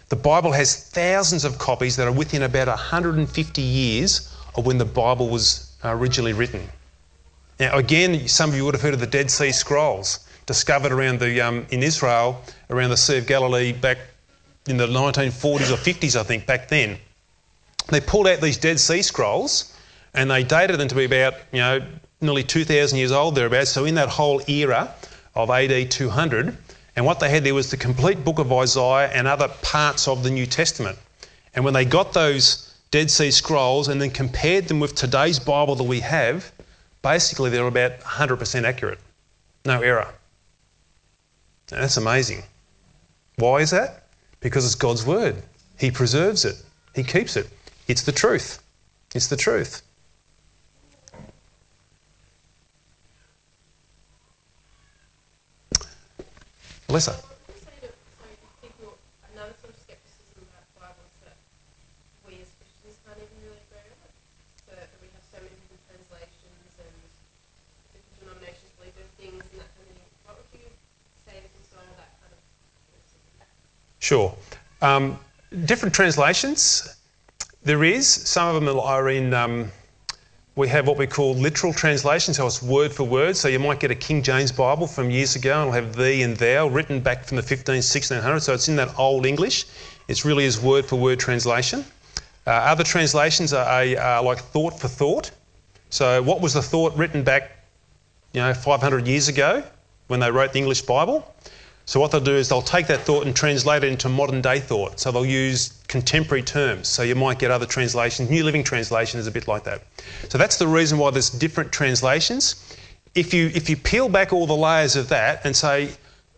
The Bible has thousands of copies that are within about 150 years of when the Bible was originally written. Now, again, some of you would have heard of the Dead Sea Scrolls, discovered around the um, in Israel, around the Sea of Galilee, back in the 1940s or 50s, I think, back then. They pulled out these Dead Sea Scrolls, and they dated them to be about, you know, nearly 2,000 years old thereabouts. So in that whole era of AD 200, and what they had there was the complete book of Isaiah and other parts of the New Testament. And when they got those Dead Sea Scrolls and then compared them with today's Bible that we have, basically they're about 100% accurate. No error. And that's amazing. Why is that? Because it's God's Word. He preserves it, He keeps it. It's the truth. It's the truth. Alyssa. What would you say to so people, another sort of skepticism about the Bible is that we as Christians can't even really agree on it. So that we have so many different translations and different denominations believe different things and that kind of thing. What would you say to solve that kind of criticism? Sure. Um. Different translations, there is. Some of them are in. Um, we have what we call literal translation, so it's word for word. So you might get a King James Bible from years ago and it'll have thee and thou written back from the 15, 1600s. So it's in that old English. It's really is word for word translation. Uh, other translations are, a, are like thought for thought. So what was the thought written back, you know, 500 years ago when they wrote the English Bible? So what they'll do is they'll take that thought and translate it into modern day thought. So they'll use contemporary terms. So you might get other translations. New Living Translation is a bit like that. So that's the reason why there's different translations. If you if you peel back all the layers of that and say,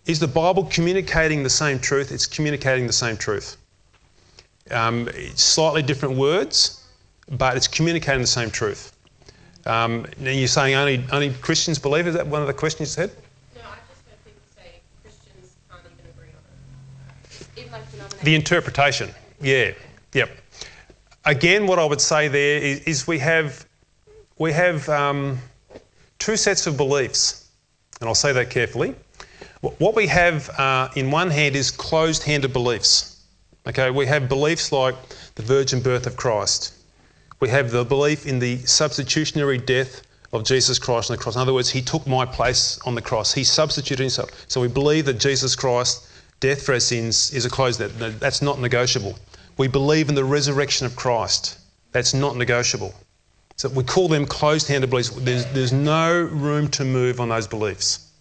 is the Bible communicating the same truth? It's communicating the same truth. Um, slightly different words, but it's communicating the same truth. Um, now you're saying only, only Christians believe? Is that one of the questions you said? No, I just heard people say Christians can't even agree on it. Even like. The interpretation, yeah, yep. Again, what I would say there is, is we have we have um, two sets of beliefs, and I'll say that carefully. What we have uh, in one hand is closed-handed beliefs. Okay, we have beliefs like the virgin birth of Christ. We have the belief in the substitutionary death of Jesus Christ on the cross. In other words, he took my place on the cross. He substituted himself. So we believe that Jesus Christ, death for our sins, is a closed that That's not negotiable. We believe in the resurrection of Christ. That's not negotiable. So we call them closed-handed beliefs. There's, there's no room to move on those beliefs.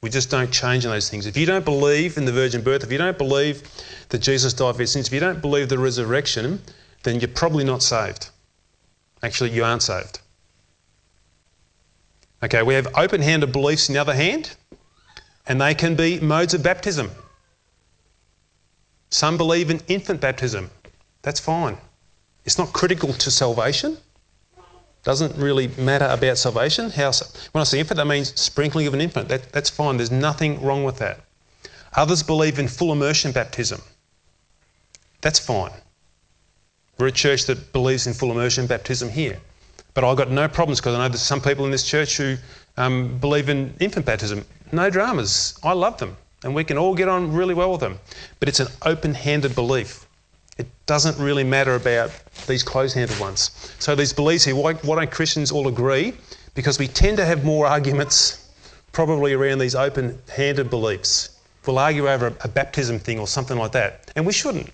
We just don't change on those things. If you don't believe in the virgin birth, if you don't believe that Jesus died for your sins, if you don't believe the resurrection, then you're probably not saved. Actually, you aren't saved. Okay, we have open handed beliefs, in the other hand, and they can be modes of baptism. Some believe in infant baptism. That's fine. It's not critical to salvation. Doesn't really matter about salvation. How, when I say infant, that means sprinkling of an infant. That, that's fine. There's nothing wrong with that. Others believe in full immersion baptism. That's fine. We're a church that believes in full immersion baptism here. But I've got no problems because I know there's some people in this church who um, believe in infant baptism. No dramas. I love them. And we can all get on really well with them. But it's an open handed belief. It doesn't really matter about these closed handed ones. So, these beliefs here, why, why don't Christians all agree? Because we tend to have more arguments probably around these open handed beliefs. We'll argue over a, baptism thing or something like that. And we shouldn't.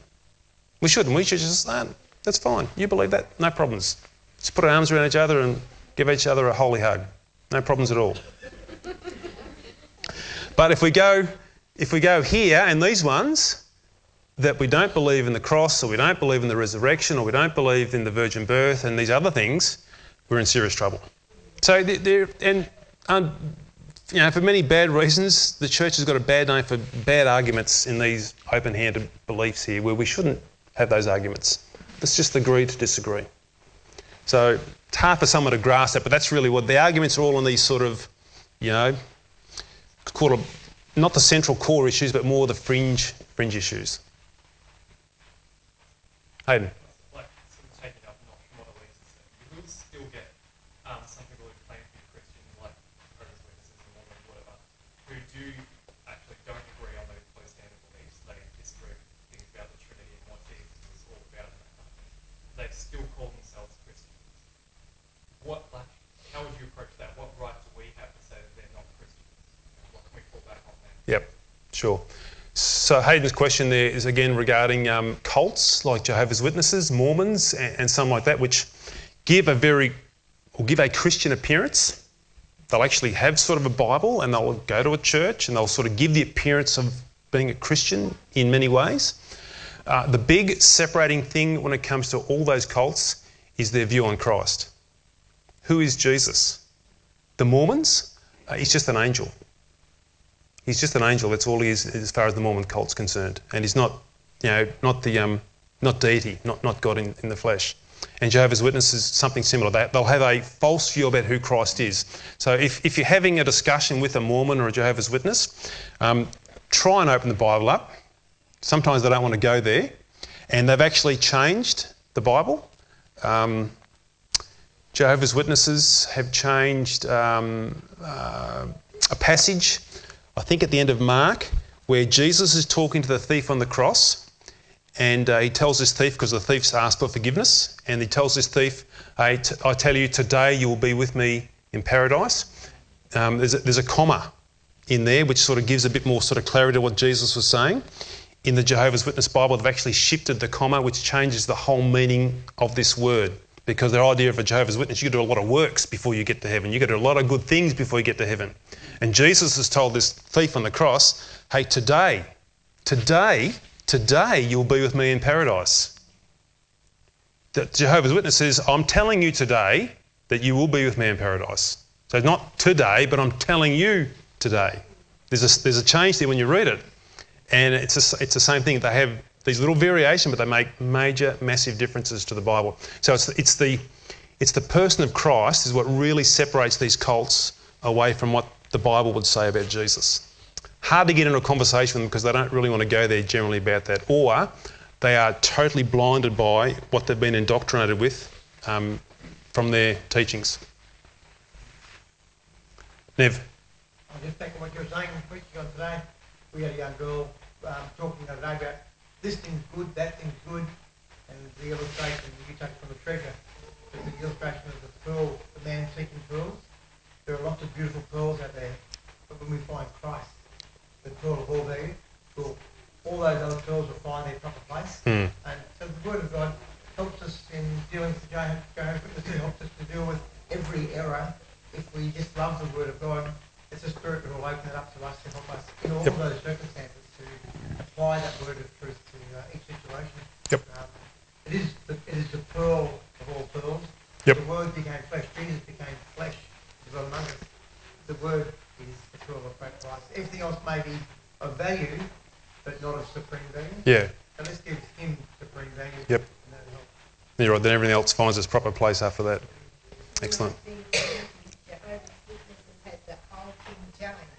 We shouldn't. We should just, ah, that's fine. You believe that? No problems. Just put our arms around each other and give each other a holy hug. No problems at all. but if we go, if we go here and these ones that we don't believe in the cross or we don't believe in the resurrection or we don't believe in the virgin birth and these other things, we're in serious trouble. So and um, you know, for many bad reasons, the church has got a bad name for bad arguments in these open-handed beliefs here, where we shouldn't have those arguments. Let's just agree to disagree. So it's hard for someone to grasp that, but that's really what the arguments are all on these sort of, you know, a, not the central core issues, but more the fringe fringe issues. Hayden. like sort of taking up not what Elise has said, you will still get um, some people who claim to be Christian, like Jehovah's Witnesses and Mormons, whatever, who do actually don't agree on those closed-handed beliefs. They disagree with things about the Trinity and what Jesus is all about and that kind of thing. They still call themselves Christians. What, like, how would you approach that? What right do we have to say that they're not Christians? What can we fall back on there? Yep, sure. So Hayden's question there is again regarding um, cults like Jehovah's Witnesses, Mormons, and, and some like that, which give a very or give a Christian appearance. They'll actually have sort of a Bible and they'll go to a church and they'll sort of give the appearance of being a Christian in many ways. Uh, the big separating thing when it comes to all those cults is their view on Christ. Who is Jesus? The Mormons, uh, he's just an angel. He's just an angel. That's all he is as far as the Mormon cult's concerned. And he's not, you know, not the um, not deity, not, not God in, in the flesh. And Jehovah's Witnesses, something similar that. They'll have a false view about who Christ is. So if, if you're having a discussion with a Mormon or a Jehovah's Witness, um, try and open the Bible up. Sometimes they don't want to go there. And they've actually changed the Bible. Um, Jehovah's Witnesses have changed um, uh, a passage, I think at the end of Mark, where Jesus is talking to the thief on the cross. And uh, he tells this thief, because the thief's asked for forgiveness, and he tells this thief, I, t- I tell you, today you will be with me in paradise. Um, there's, a, there's a comma in there which sort of gives a bit more sort of clarity to what Jesus was saying. In the Jehovah's Witness Bible, they've actually shifted the comma, which changes the whole meaning of this word. Because their idea of a Jehovah's Witness, you do a lot of works before you get to heaven. You got to do a lot of good things before you get to heaven. And Jesus has told this thief on the cross, hey, today, today, today you'll be with me in paradise. The Jehovah's Witness says, I'm telling you today that you will be with me in paradise. So not today, but I'm telling you today. There's a, there's a change there when you read it. And it's, a, it's the same thing. They have these little variations, but they make major, massive differences to the Bible. So it's, it's, the, it's the person of Christ is what really separates these cults away from what the Bible would say about Jesus. Hard to get into a conversation with them because they don't really want to go there generally about that. Or they are totally blinded by what they've been indoctrinated with um, from their teachings. Nev. I'm just thinking what you were saying, preaching on today. We had a young girl um, talking the other day about this thing's good, that thing's good, and the illustration you took from the treasure. The illustration of the pearl, the man seeking pearls. There are lots of beautiful pearls out there, but when we find Christ, the pearl of all value, well, all those other pearls will find their proper place. Hmm. And so the Word of God helps us in dealing with Jehovah's Witnesses, helps us to deal with every error if we just love the Word of God. It's the Spirit that will open it up to us to help us in all Yep. those circumstances to apply that Word of truth to uh, each situation. Yep. Um, it is the, it is the pearl of all pearls. Yep. The Word became flesh. Jesus became flesh. He dwelt among. The Word is the pearl of great price. Everything else may be of value, but not of supreme value. Yeah, So let's give him supreme value. Yep. And that'll you're right. Then everything else finds its proper place after that. Excellent. The Jehovah's Witnesses had the old King James,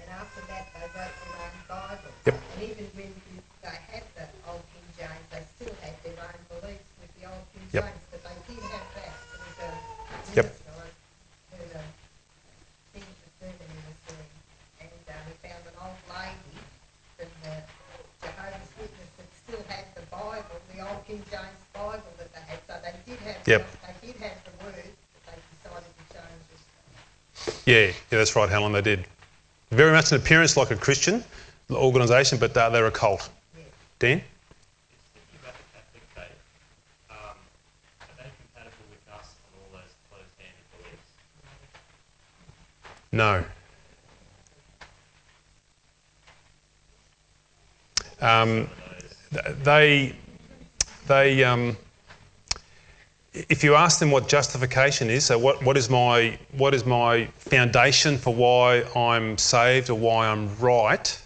and after that they wrote their own Bible. Yep. And even when you- they had the old King James, they still had their own beliefs with the old King Yep. James, but they did have that. There was a Yep. minister, I heard a thing for serving in the doing, and uh, we found an old lady from the Jehovah's Witness that still had the Bible, the old King James Bible that they had. So they did have, Yep. they did have the word, but they decided to change it. Yeah, yeah, that's right, Helen. They did. Very much an appearance like a Christian organisation, but uh, they're a cult. Dan? Just thinking about the Catholic faith, um, are they compatible with us on all those closed-handed beliefs? No. Um, they, they, um, if you ask them what justification is, so what, what is my, what is my foundation for why I'm saved or why I'm right,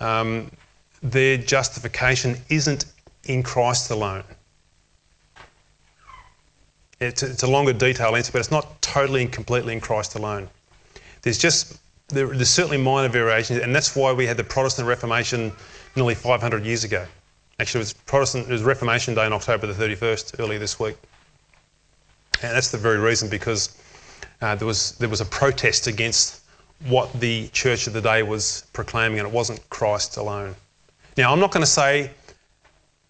um, their justification isn't in Christ alone. It's a, it's a longer detailed answer, but it's not totally and completely in Christ alone. There's just there, there's certainly minor variations, and that's why we had the Protestant Reformation nearly 500 years ago. Actually, it was Protestant. It was Reformation Day on October the 31st, earlier this week, and that's the very reason because uh, there was there was a protest against what the Church of the day was proclaiming, and it wasn't Christ alone. Now, I'm not going to say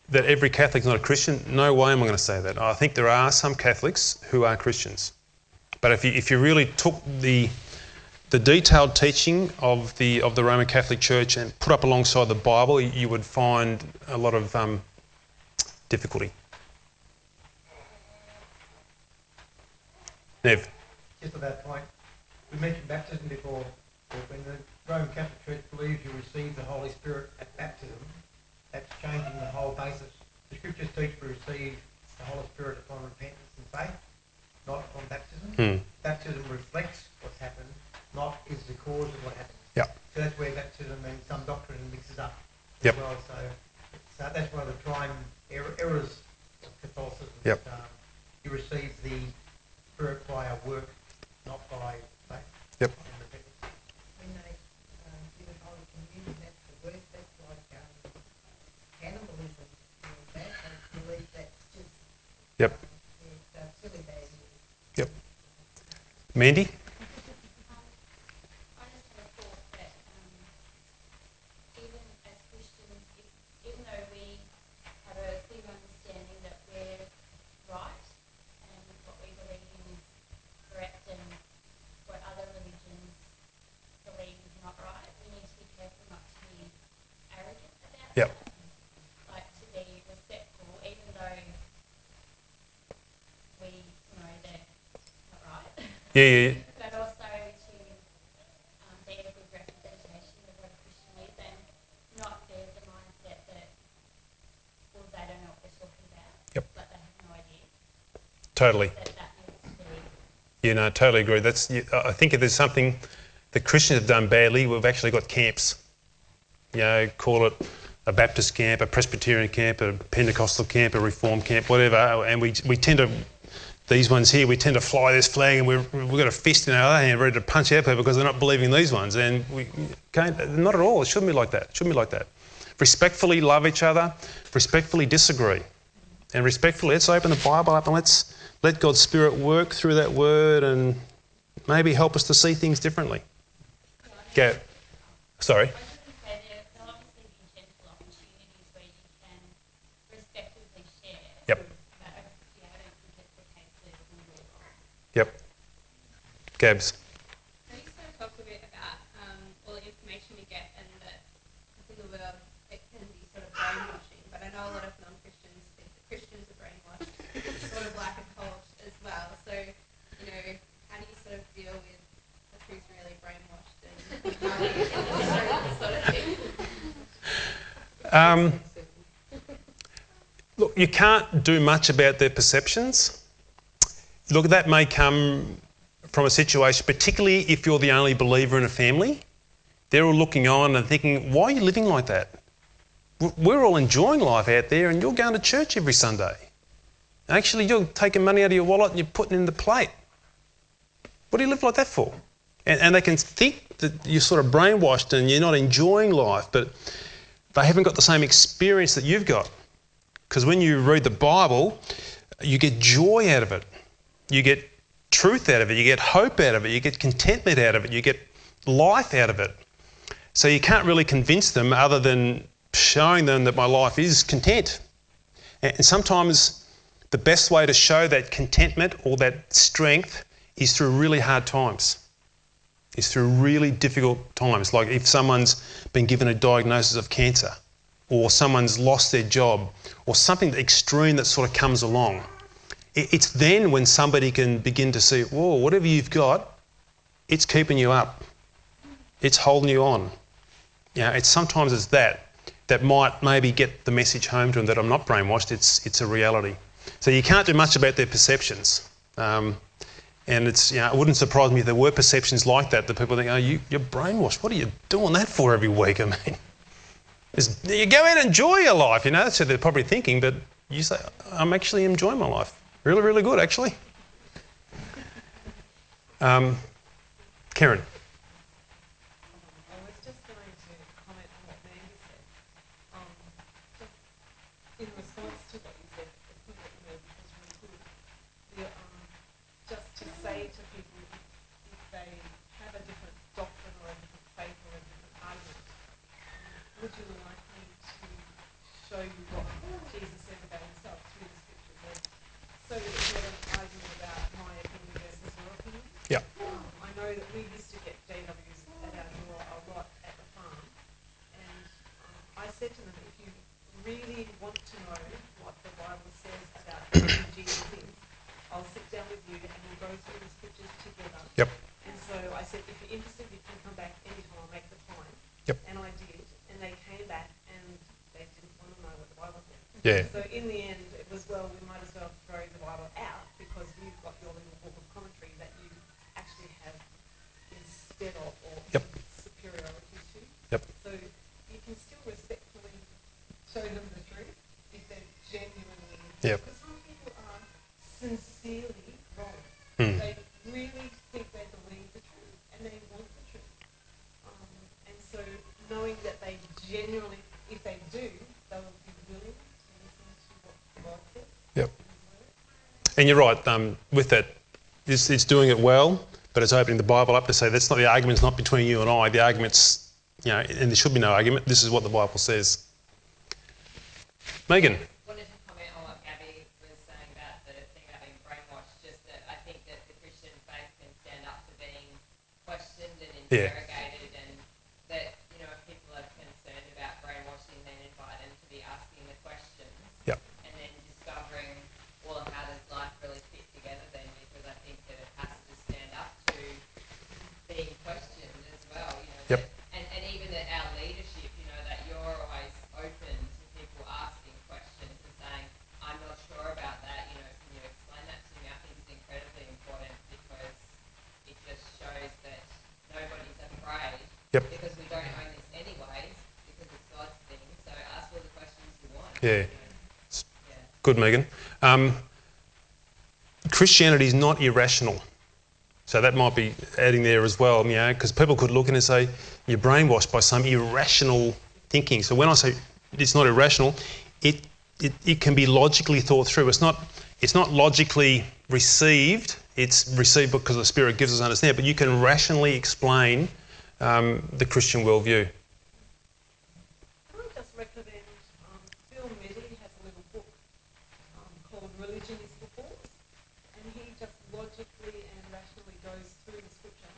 that every Catholic's not a Christian. No way am I going to say that. I think there are some Catholics who are Christians. But if you, if you really took the, the detailed teaching of the, of the Roman Catholic Church and put up alongside the Bible, you would find a lot of um, difficulty. Nev. Just on that point, we mentioned baptism before. When the Roman Catholic Church believes you receive the Holy Spirit at baptism, that's changing the whole basis. The scriptures teach we receive the Holy Spirit upon repentance and faith, not upon baptism. Hmm. Baptism reflects what's happened, not is the cause of what happened. Yep. So that's where baptism and some doctrine mixes up Yep. well. So, so that's one of the prime er- errors of Catholicism. Yep. that, um, you receive the Spirit by a work, not by faith. Yep. and repentance. When they um, do the Holy Communion, that's the worst, that's like um, cannibalism. You know, that, they believe that's just, Yep. it's uh, silly bad news. Yep. Mandy? I just had a thought that um, even as Christians, if, even though we have a clear understanding that we're right and what we believe in is correct and what other religions believe is not right, we need to be careful not to be arrogant about Yep. that. Like to be respectful, even though we know they're not right. Yeah, yeah, yeah. but also to um, be a good representation of what Christian is and not be the mindset that, well, they don't know what they're talking about, Yep. but they have no idea Totally. that that needs to be Yeah, no, totally agree. That's. I think if there's something the Christians have done badly, we've actually got camps. You know, call it a Baptist camp, a Presbyterian camp, a Pentecostal camp, a Reformed camp, whatever, and we, we tend to, these ones here, we tend to fly this flag and we've, we've got a fist in our other hand ready to punch our people because they're not believing these ones. And we can't, not at all. It shouldn't be like that. It shouldn't be like that. Respectfully love each other, respectfully disagree. And respectfully, let's open the Bible up and let's let God's Spirit work through that word and maybe help us to see things differently. Go. Sorry. Thing? Um, look, you can't do much about their perceptions. Look, that may come from a situation, particularly if you're the only believer in a family. They're all looking on and thinking, why are you living like that? We're all enjoying life out there and you're going to church every Sunday. Actually, you're taking money out of your wallet and you're putting it in the plate. What do you live like that for? And, and they can think that you're sort of brainwashed and you're not enjoying life, but they haven't got the same experience that you've got. Because when you read the Bible, you get joy out of it. You get truth out of it. You get hope out of it. You get contentment out of it. You get life out of it. So you can't really convince them other than showing them that my life is content. And sometimes the best way to show that contentment or that strength is through really hard times. Is through really difficult times. Like if someone's been given a diagnosis of cancer, or someone's lost their job, or something extreme that sort of comes along. It- It's then when somebody can begin to see, whoa, whatever you've got, it's keeping you up. It's holding you on. You know, it's sometimes it's that that might maybe get the message home to them that I'm not brainwashed. It's it's a reality. So you can't do much about their perceptions. Um, and it's you know, it wouldn't surprise me if there were perceptions like that. That people think, oh, you, you're brainwashed. What are you doing that for every week? I mean, you go out and enjoy your life. You know, that's what they're probably thinking. But you say, I'm actually enjoying my life. Really, really good, actually. Um, Karen. I was just going to comment on what Mandy said. Um, just in response to what you said, the point that you made was really good. The, um, just to say to people if, if they have a different doctrine or a different faith or a different argument, um, would you like me to show you what Jesus says about himself through the scriptures? Or, so that it's not an argument about my opinion versus your opinion. Yeah. Um, I know that we used to get JWs at our door a lot at the farm, and um, I said to them, if you really want to know what the Bible says about who Jesus is, I'll sit down with you and we'll go through the scriptures together. Yep. And so I said, if you're interested, you can come back anytime. I'll make the time. Yep. And I did, and they came back and they didn't want to know what the Bible said. Yeah. So in the end, it was well, we might as well throw the Bible out because you've got your little book of commentary that you actually have instead of or Yep. superiority to. Yep. So you can still respectfully show them the truth if they're genuinely. Yep. Because some people are sincerely wrong. Hmm. They really think they believe the truth and they want the truth. Um, and so knowing that they genuinely, if they do, they will be willing to listen to what God says. Yep. in His Word. And you're right. Um, with that, it's, it's doing it well, but it's opening the Bible up to say that's not the argument's not between you and I. The argument's, you know, and there should be no argument. This is what the Bible says. Megan. wanted to comment on what Gabby was saying about the thing about being brainwashed. Just that I think that the Christian faith can stand up to being questioned and Yeah. interrogated, and that you know if people are concerned about brainwashing, then invite them to be asking the questions. Yep. And then discovering, well, how does life really fit together then? Because I think that it has to stand up to being questioned as well. You know. Yep. that- and, and even that our leadership, you know, that you're always open to people asking questions and saying, I'm not sure about that, you know, can you explain that to me? I think is incredibly important because it just shows that nobody's afraid Yeah. Yeah. Good, Megan. Um, Christianity is not irrational. So that might be adding there as well, you know, because people could look in and say you're brainwashed by some irrational thinking. So when I say it's not irrational, it, it, it can be logically thought through. It's not, it's not logically received, it's received because the Spirit gives us understanding, but you can rationally explain um, the Christian worldview. Can I just recommend, um, Phil Medley has a little book um, called Religion is for Fools, and he just logically and rationally goes through the scripture,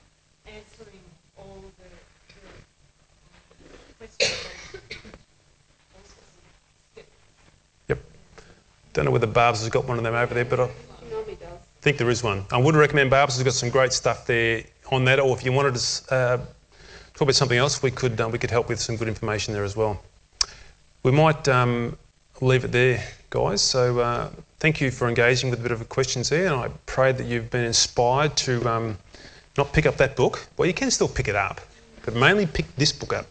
answering all the, the um, questions of all sorts of skeptics. Yep. Don't know whether Barb's has got one of them over there, but I She normally does. think there is one. I would recommend Barb's has got some great stuff there on that, or if you wanted to uh, talk about something else, we could, uh, we could help with some good information there as well. We might um, leave it there, guys. So uh, thank you for engaging with a bit of questions there, and I pray that you've been inspired to um, not pick up that book. Well, you can still pick it up, but mainly pick this book up.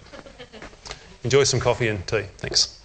Enjoy some coffee and tea. Thanks.